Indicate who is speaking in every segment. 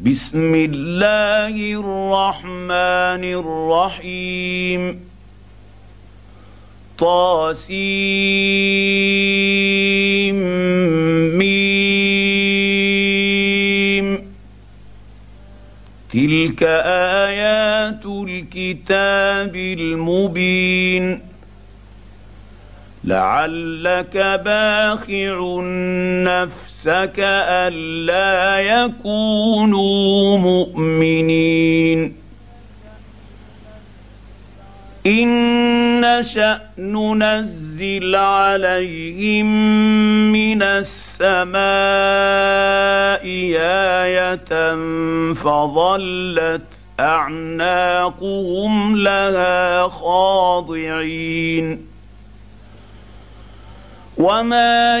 Speaker 1: بسم الله الرحمن الرحيم. طاسيم ميم. تلك آيات الكتاب المبين. لعلك باخع نفسك ألا يكونوا مؤمنين. إن نشأ ننزل عليهم من السماء آية فظلت أعناقهم لها خاضعين. وما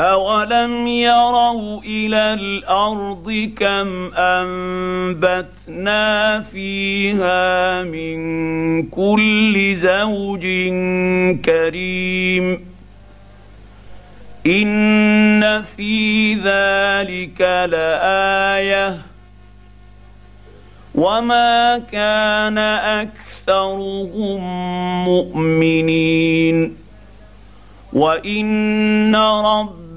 Speaker 1: اولم يروا إلى الأرض كم انبتنا فيها من كل زوج كريم ان في ذلك لايه وما كان اكثرهم مؤمنين وان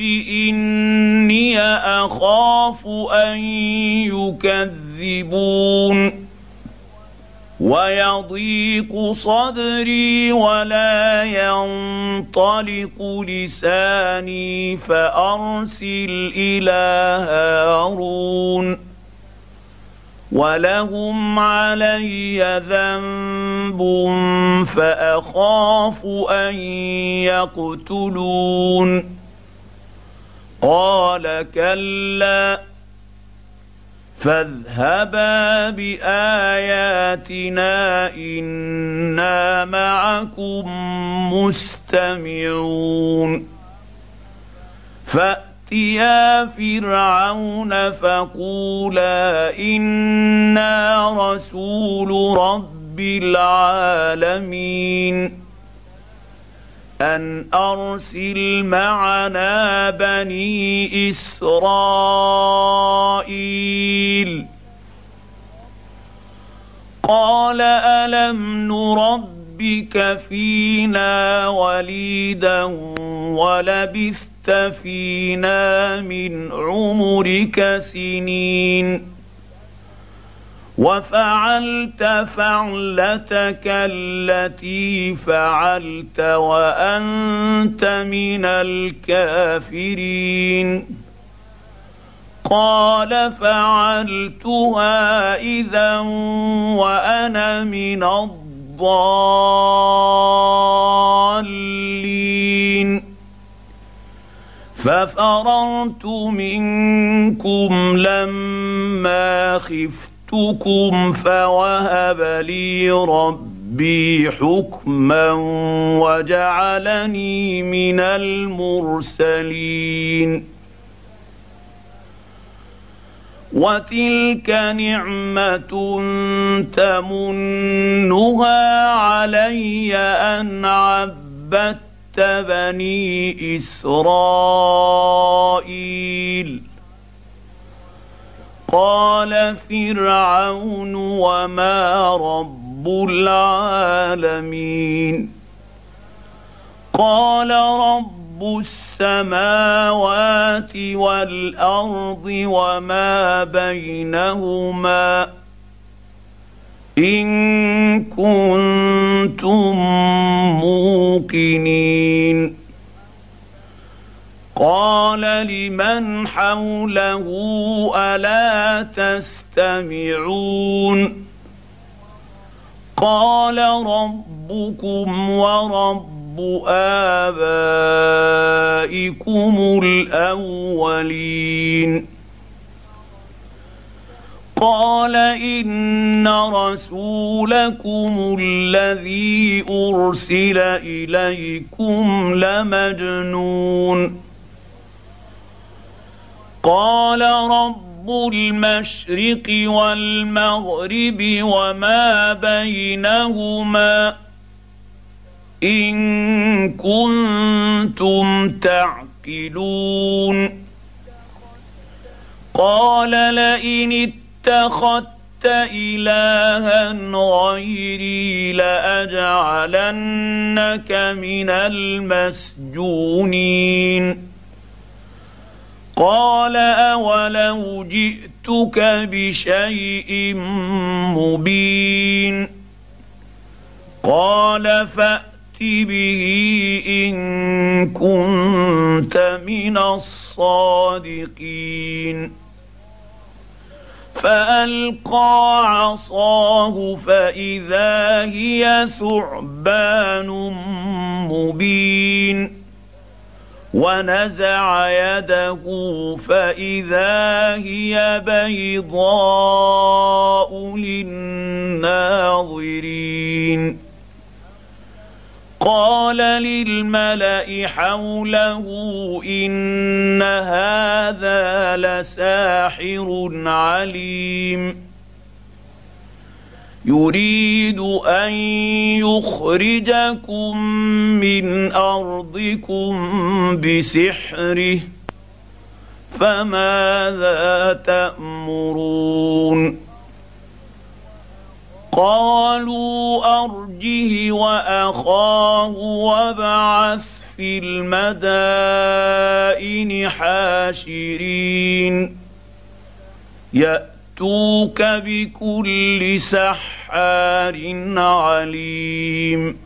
Speaker 1: اني اخاف ان يكذبون ويضيق صدري ولا ينطلق لساني فارسل إلى هارون ولهم علي ذنب فاخاف ان يقتلون قال كلا فاذهبا بآياتنا إنا معكم مستمعون. فأتيا فرعون فقولا إنا رسول رب العالمين. أن أرسل معنا بني إسرائيل. قال ألم نربك فينا وليدا ولبثت فينا من عمرك سنين. وفعلت فعلتك التي فعلت وأنت من الكافرين. قال فعلتها إذا وأنا من الضالين. ففررت منكم لما خفت جئتكم فوهب لي ربي حكما وجعلني من المرسلين. وتلك نعمة تمنها علي أن عبدت بني إسرائيل. قال فرعون وما رب العالمين. قال رب السماوات والأرض وما بينهما إن كنتم موقنين. قال لمن حوله ألا تستمعون قال ربكم ورب آبائكم الأولين قال إن رسولكم الذي أرسل إليكم لمجنون قال رب المشرق والمغرب وما بينهما إن كنتم تعقلون. قال لئن اتخذت إلها غيري لأجعلنك من المسجونين. قال أولو جئتك بشيء مبين قال فأت به إن كنت من الصادقين فألقى عصاه فإذا هي ثعبان مبين ونزع يده فإذا هي بيضاء للناظرين. قال للملأ حوله إن هذا لساحر عليم. يريد أن يخرجكم من أرضكم بسحره فماذا تأمرون؟ قالوا أرجه وأخاه وابعث في المدائن حاشرين ياتوك بكل سحار عليم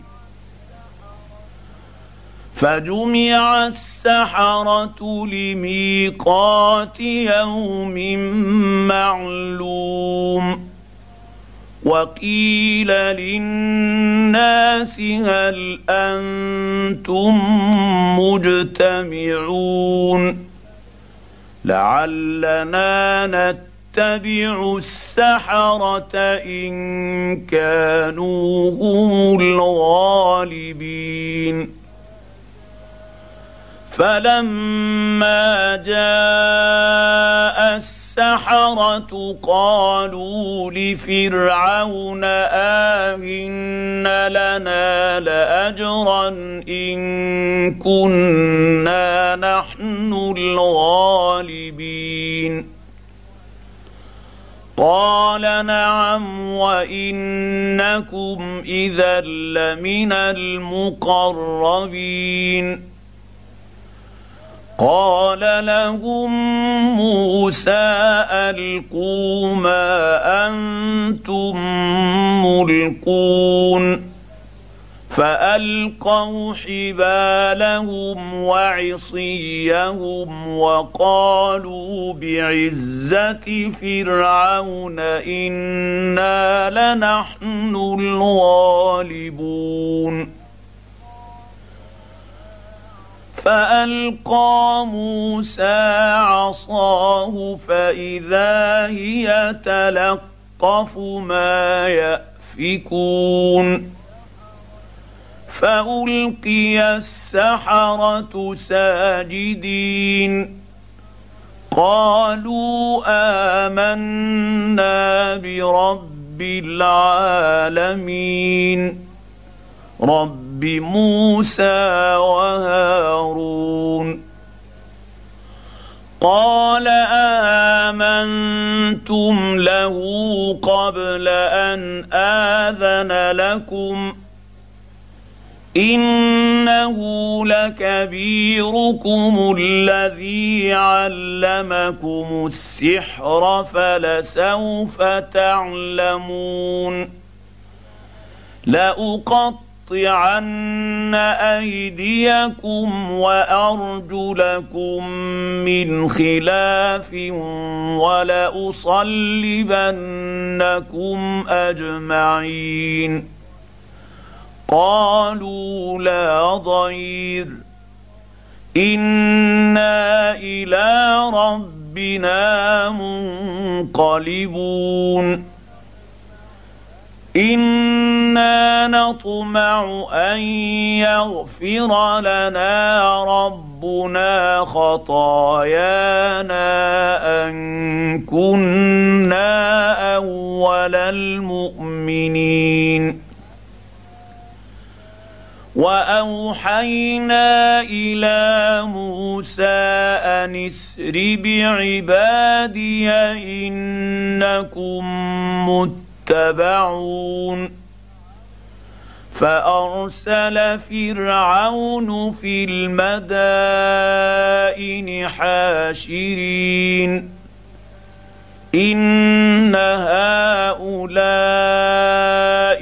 Speaker 1: فجمع السحره لميقات يوم معلوم وقيل للناس هل أنتم مجتمعون لعلنا نتبع السحرة إن كانوا هم الغالبين. فلما جاء السحرة قالوا لفرعون آمن لنا لأجرا إن كنا نحن الغالبين. قال نعم وإنكم إذا لمن المقربين. قال لهم موسى ألقوا ما أنتم ملقون. فألقوا حبالهم وعصيهم وقالوا بعزة فرعون إنا لنحن الغالبون. فألقى موسى عصاه فإذا هي تلقف ما يأفكون. فألقي السحرة ساجدين. قالوا آمنا برب العالمين. رب بموسى وهارون. قال آمنتم له قبل أن آذن لكم. إنه لكبيركم الذي علمكم السحر فلسوف تعلمون لأقطعن أيديكم وأرجلكم من خلاف ولأصلبنكم أجمعين قالوا لا ضير. إنا إلى ربنا منقلبون. إنا نطمع أن يغفر لنا ربنا خطايانا أن كنا أول المؤمنين. وأوحينا إلى موسى أن اسر بعبادي إنكم متبعون. فأرسل فرعون في المدائن حاشرين. ان هؤلاء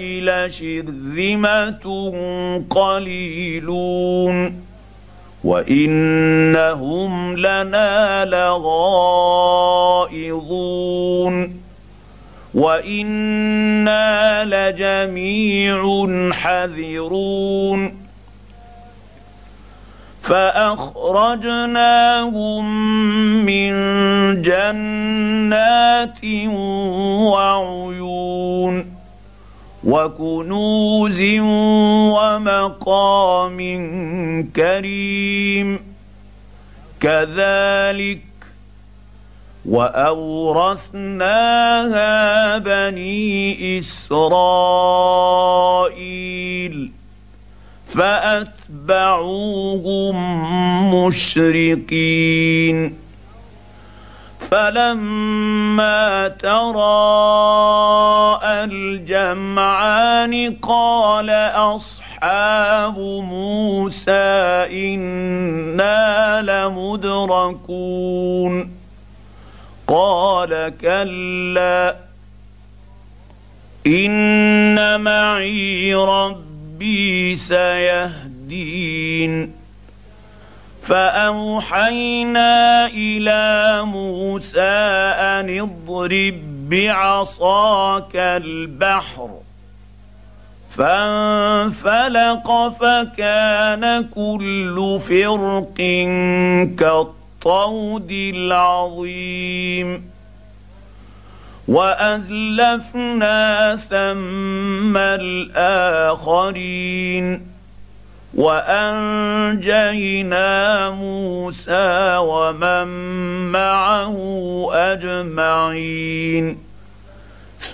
Speaker 1: لشرذمه قليلون وانهم لنا لغائظون وأنا لجميع حذرون فأخرجناهم من جنات وعيون وكنوز ومقام كريم كذلك وأورثناها بني إسرائيل فاتبعوهم مشرقين فلما تراءى الجمعان قال أصحاب موسى إنا لمدركون قال كلا إن معي ربي ربي سيهدين فأوحينا إلى موسى أن اضرب بعصاك البحر فانفلق فكان كل فرق كالطود العظيم. وأزلفنا ثم الآخرين. وأنجينا موسى ومن معه أجمعين.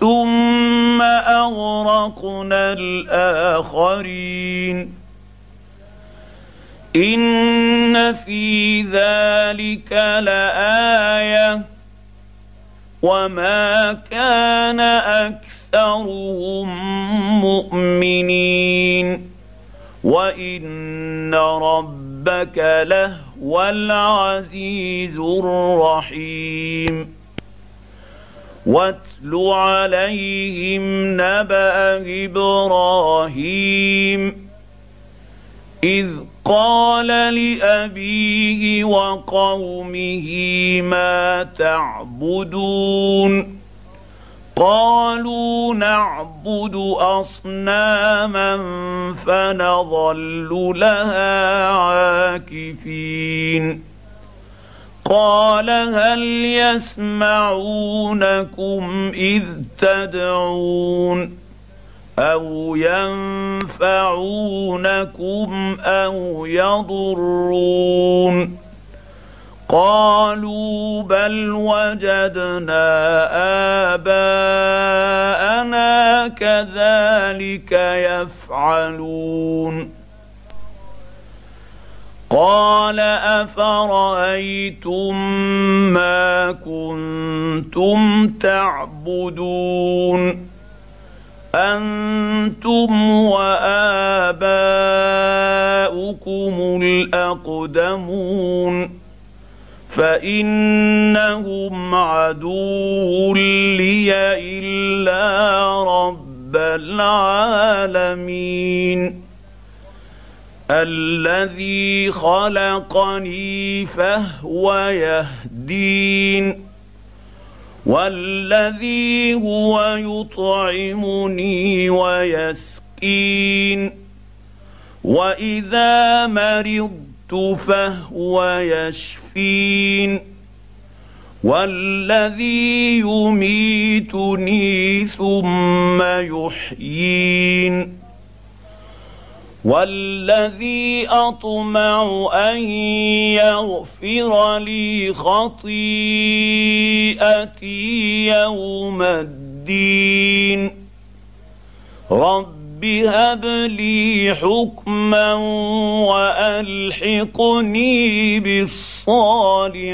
Speaker 1: ثم أغرقنا الآخرين. إن في ذلك لآية. وما كان أكثرهم مؤمنين. وان ربك لهو العزيز الرحيم واتل عليهم نبا إبراهيم اذ قال لابيه وقومه ما تعبدون قالوا نعبد أصناما فنظل لها عاكفين. قال هل يسمعونكم إذ تدعون أو ينفعونكم أو يضرون؟ قالوا بل وجدنا آباءنا كذلك يفعلون. قال أفرأيتم ما كنتم تعبدون؟ أنتم وآباؤكم الأقدمون. فانهم عدو لي الا رب العالمين الذي خلقني فهو يهدين والذي هو يطعمني ويسقين واذا مرضت فهو يشفين. والذي يميتني ثم يحيين. والذي أطمع أن يغفر لي خطيئتي يوم الدين. رب هب لي حكما وألحقني بالصالحين.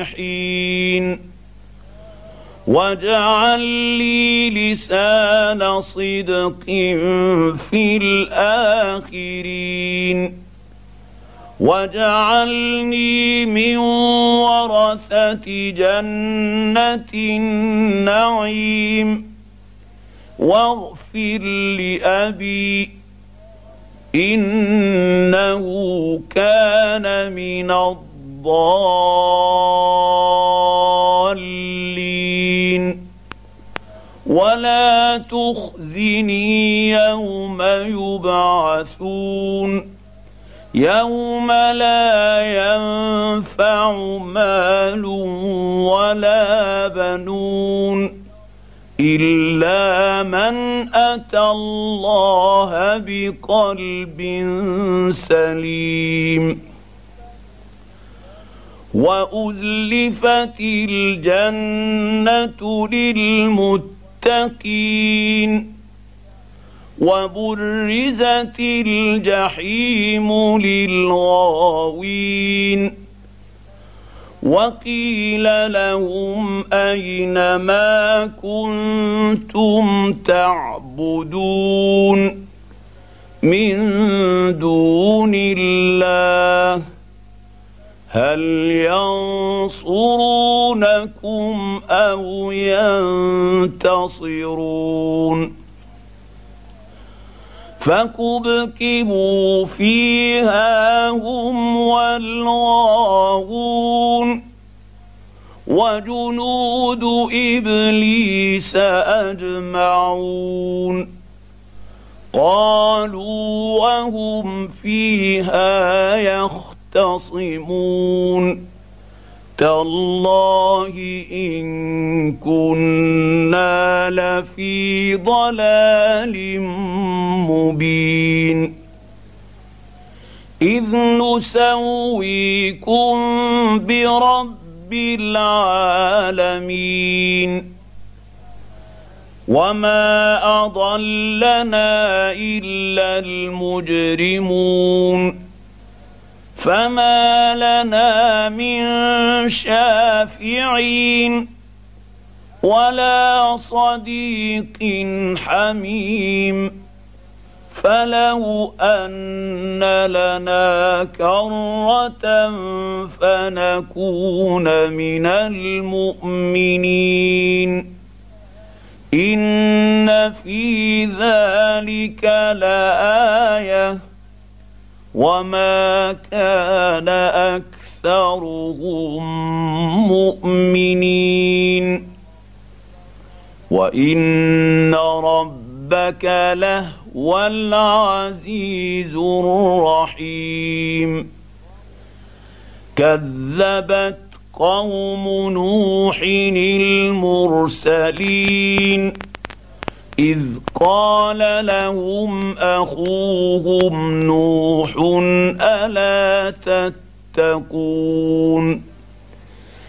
Speaker 1: واجعل لي لسان صدق في الآخرين. واجعلني من ورثة جنة النعيم. واغفر لأبي إنه كان من الضالين. ولا تخزني يوم يبعثون. يوم لا ينفع مال ولا بنون. الا من اتى الله بقلب سليم وازلفت الجنه للمتقين وبرزت الجحيم للغاوين وقيل لهم أين ما كنتم تعبدون من دون الله هل ينصرونكم أو ينتصرون فكبكبوا فيها هم والغاوون وجنود إبليس أجمعون. قالوا وهم فيها يختصمون. تالله إن كنا لفي ضلال مبين. إذ نسويكم برب العالمين. وما أضلنا إلا المجرمون. فما لنا من شافعين. ولا صديق حميم فلو أن لنا كرة فنكون من المؤمنين. إن في ذلك لآية. وما كان أكثرهم مؤمنين. وان ربك لهو العزيز الرحيم كذبت قوم نوح المرسلين اذ قال لهم اخوهم نوح الا تتقون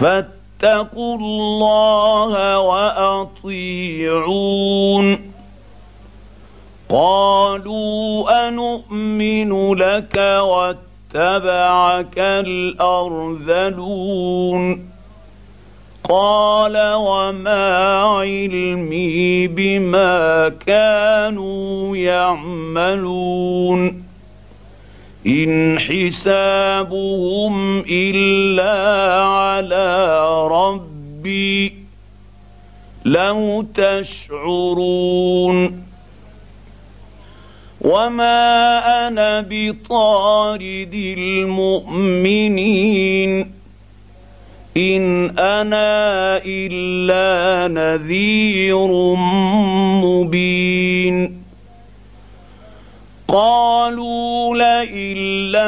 Speaker 1: فاتقوا الله وأطيعون. قالوا انومن لك واتبعك الأرذلون. قال وما علمي بما كانوا يعملون. إن حسابهم إلا على ربي لو تشعرون. وما أنا بطارد المؤمنين. ان أنا الا نذير مبين. لئن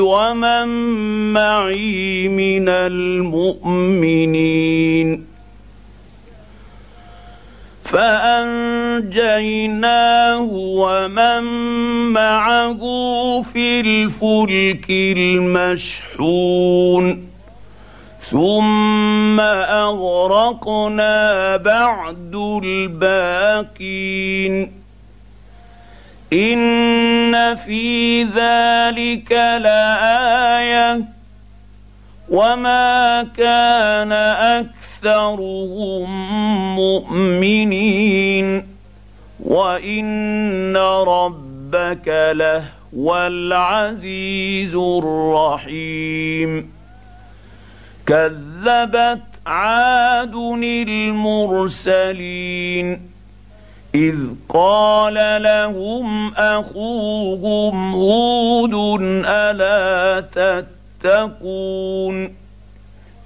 Speaker 1: ومن معي من المؤمنين. فأنجيناه ومن معه في الفلك المشحون. ثم أغرقنا بعد الباقين. ان في ذلك لايه وما كان اكثرهم مؤمنين وان ربك لهو العزيز الرحيم كذبت عاد المرسلين إذ قال لهم أخوهم هود ألا تتقون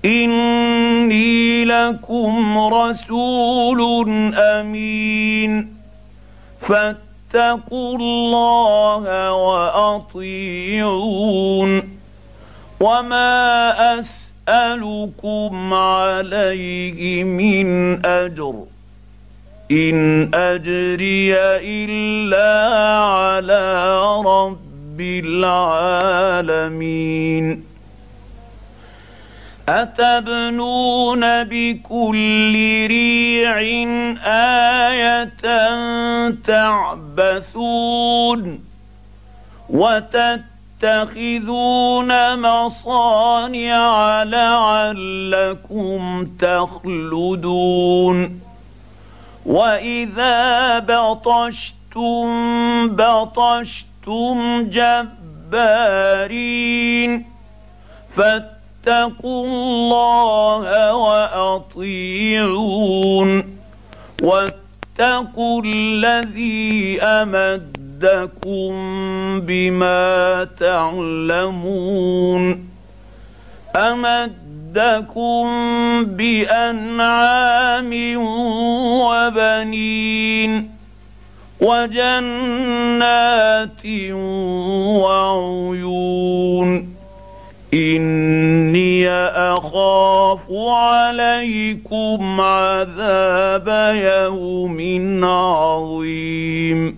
Speaker 1: إني لكم رسول أمين فاتقوا الله وأطيعون وما أسألكم عليه من أجر إن أجري إلا على رب العالمين. أتبنون بكل ريع آية تعبثون وتت تتخذون مصانع لعلكم تخلدون. واذا بطشتم بطشتم جبارين فاتقوا الله واطيعون واتقوا الذي امد امدكم بما تعلمون امدكم بانعام وبنين وجنات وعيون اني اخاف عليكم عذاب يوم عظيم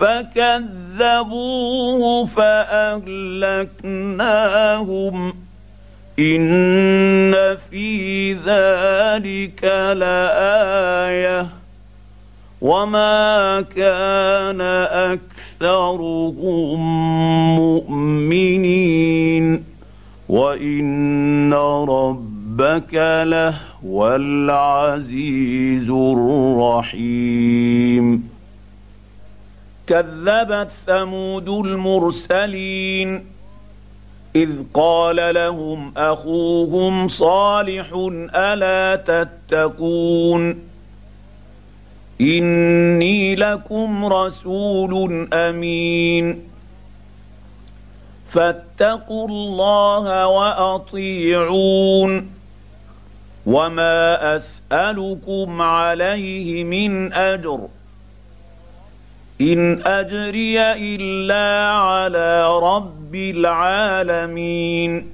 Speaker 1: فكذبوه فأهلكناهم. إن في ذلك لآية. وما كان أكثرهم مؤمنين. وإن ربك لهو العزيز الرحيم. كذبت ثمود المرسلين إذ قال لهم أخوهم صالح ألا تتقون إني لكم رسول أمين فاتقوا الله وأطيعون وما أسألكم عليه من أجر إن أجري إلا على رب العالمين.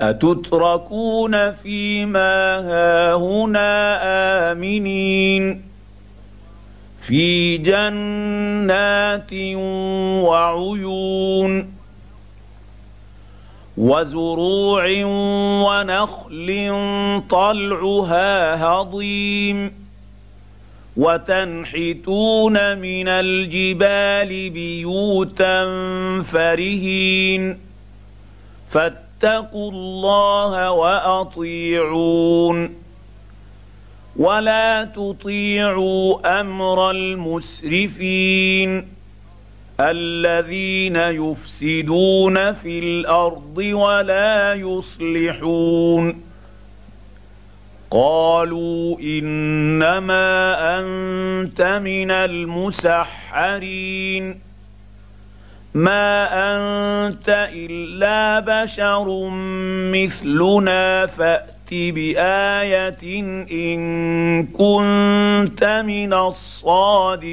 Speaker 1: أتتركون فيما هاهنا آمنين. في جنات وعيون وزروع ونخل طلعها هضيم. وتنحتون من الجبال بيوتا فرهين. فاتقوا الله وأطيعون. ولا تطيعوا أمر المسرفين الذين يفسدون في الأرض ولا يصلحون. قالوا إنما أنت من المسحرين. ما أنت إلا بشر مثلنا فأت بآية إن كنت من الصادقين.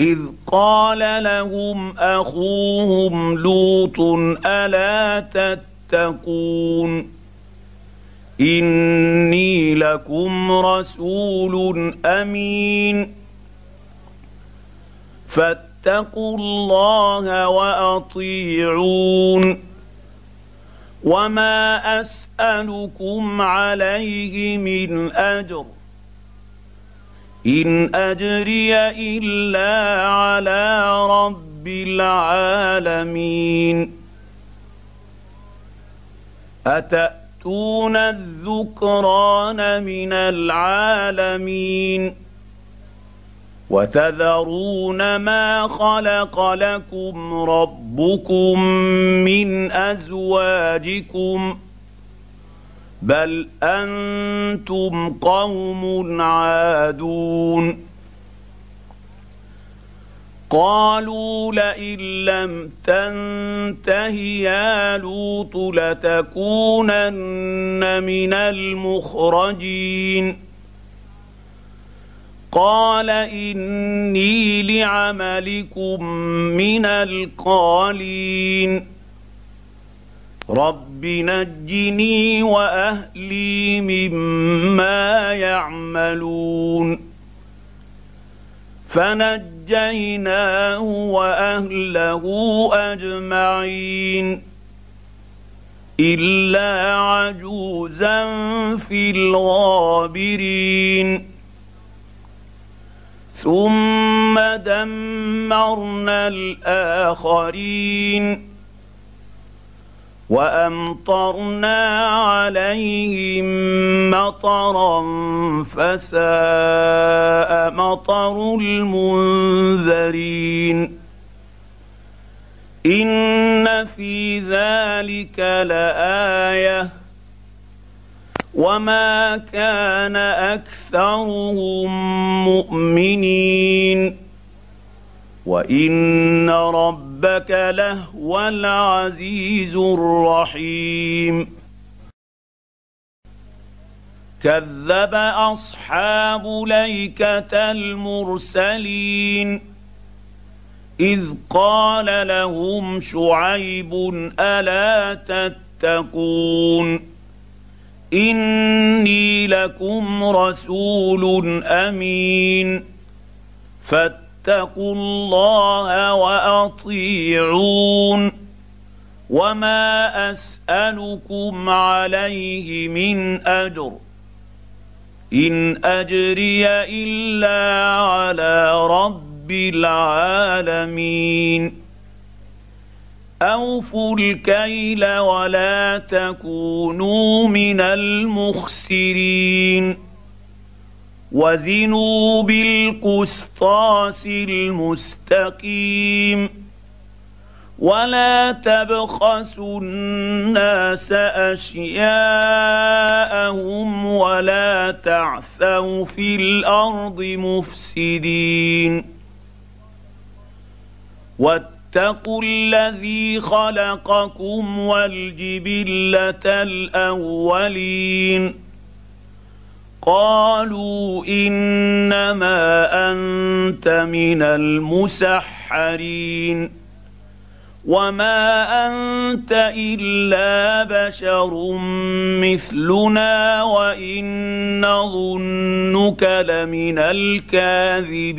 Speaker 1: إذ قال لهم أخوهم لوط ألا تتقون إني لكم رسول أمين فاتقوا الله وأطيعون وما أسألكم عليه من أجر إن أجري إلا على رب العالمين. أتأتون الذكران من العالمين؟ وتذرون ما خلق لكم ربكم من أزواجكم؟ بل أنتم قوم عادون قالوا لئن لم تنته يا لوط لتكونن من المخرجين قال اني لعملكم من القالين رب نجني واهلي مما يعملون فنجيناه واهله اجمعين الا عجوزا في الغابرين ثم دمرنا الاخرين وأمطرنا عليهم مطرا فساء مطر المنذرين. إن في ذلك لآية. وما كان أكثرهم مؤمنين. وان ربك لهو العزيز الرحيم كذب اصحاب ليكه المرسلين اذ قال لهم شعيب الا تتقون اني لكم رسول امين فاتقوا الله وأطيعون وما أسألكم عليه من أجر إن أجري إلا على رب العالمين أوفوا الكيل ولا تكونوا من المخسرين وزنوا بالقسطاس المستقيم ولا تبخسوا الناس أشياءهم ولا تعثوا في الأرض مفسدين واتقوا الذي خلقكم والجبلة الأولين قالوا إنما أنت من المسحرين وما أنت إلا بشر مثلنا وإن نظنك لمن الكاذبين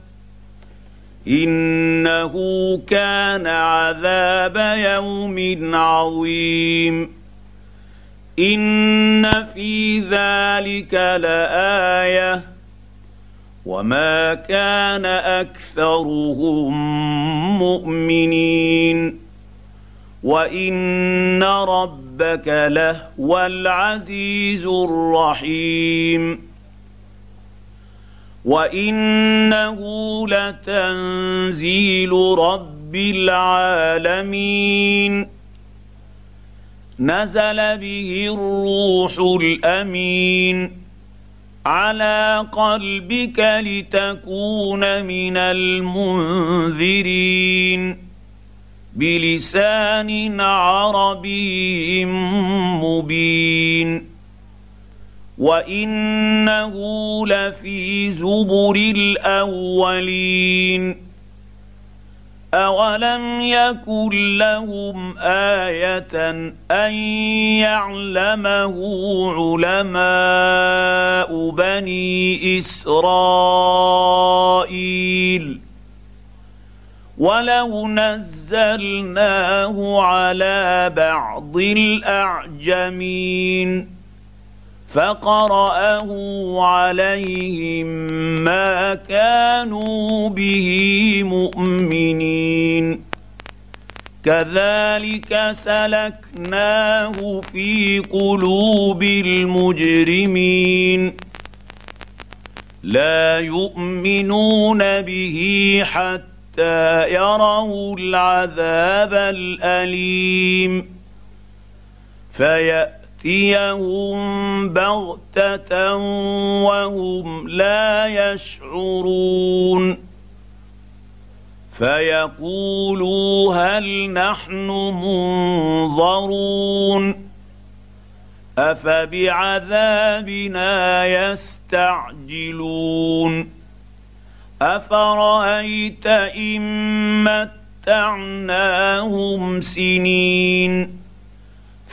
Speaker 1: إنه كان عذاب يوم عظيم. إن في ذلك لآية. وما كان أكثرهم مؤمنين. وإن ربك لهو العزيز الرحيم. وانه لتنزيل رب العالمين نزل به الروح الامين على قلبك لتكون من المنذرين بلسان عربي مبين وانه لفي زبر الاولين اولم يكن لهم إيه ان يعلمه علماء بني اسرائيل ولو نزلناه على بعض الاعجمين فقرأه عليهم ما كانوا به مؤمنين. كذلك سلكناه في قلوب المجرمين. لا يؤمنون به حتى يروا العذاب الأليم. فيأتي يأتيهم بغتة وهم لا يشعرون. فيقولوا هل نحن منظرون. أفبعذابنا يستعجلون. أفرأيت إن متعناهم سنين.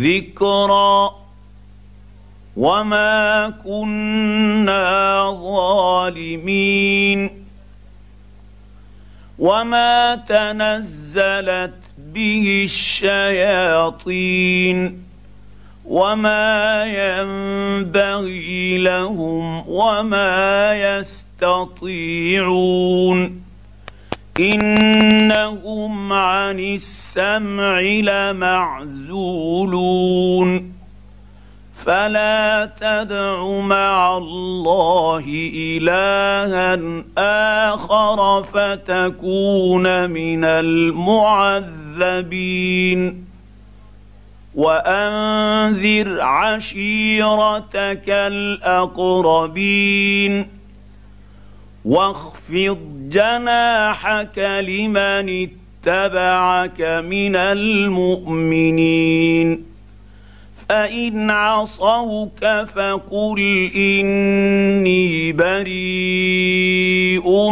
Speaker 1: ذكرى وما كنا ظالمين وما تنزلت به الشياطين وما ينبغي لهم وما يستطيعون إنهم عن السمع لمعزولون. فلا تدع مع الله إلها آخر فتكون من المعذبين. وأنذر عشيرتك الأقربين. واخفض جناحك لمن اتبعك من المؤمنين. فإن عصوك فقل إني بريء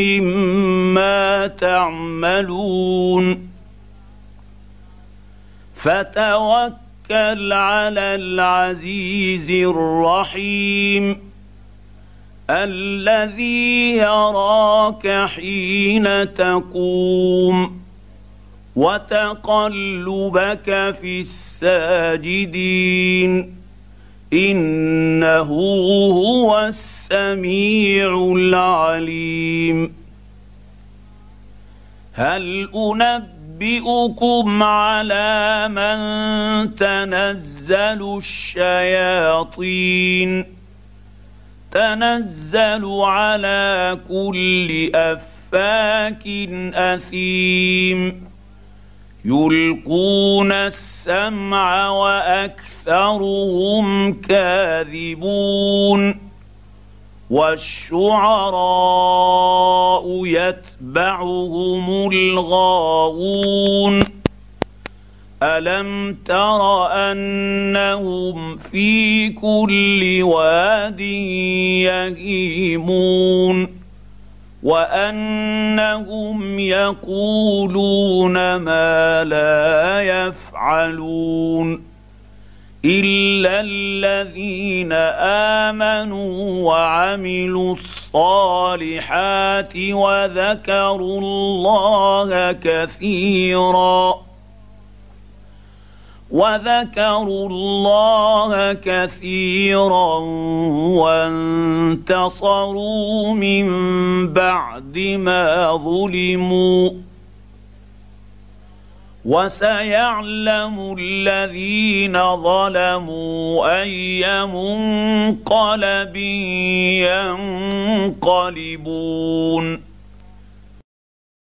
Speaker 1: مما تعملون. فتوكل على العزيز الرحيم. الذي يراك حين تقوم وتقلبك في الساجدين إنه هو السميع العليم. هل أنبئكم على من تنزل الشياطين؟ تنزل على كل أفاك أثيم. يلقون السمع وأكثرهم كاذبون. والشعراء يتبعهم الغاوون. الم تر انهم في كل واد يهيمون وانهم يقولون ما لا يفعلون الا الذين امنوا وعملوا الصالحات وذكروا الله كثيرا وذكروا الله كثيرا وانتصروا من بعد ما ظلموا وسيعلم الذين ظلموا اي منقلب ينقلبون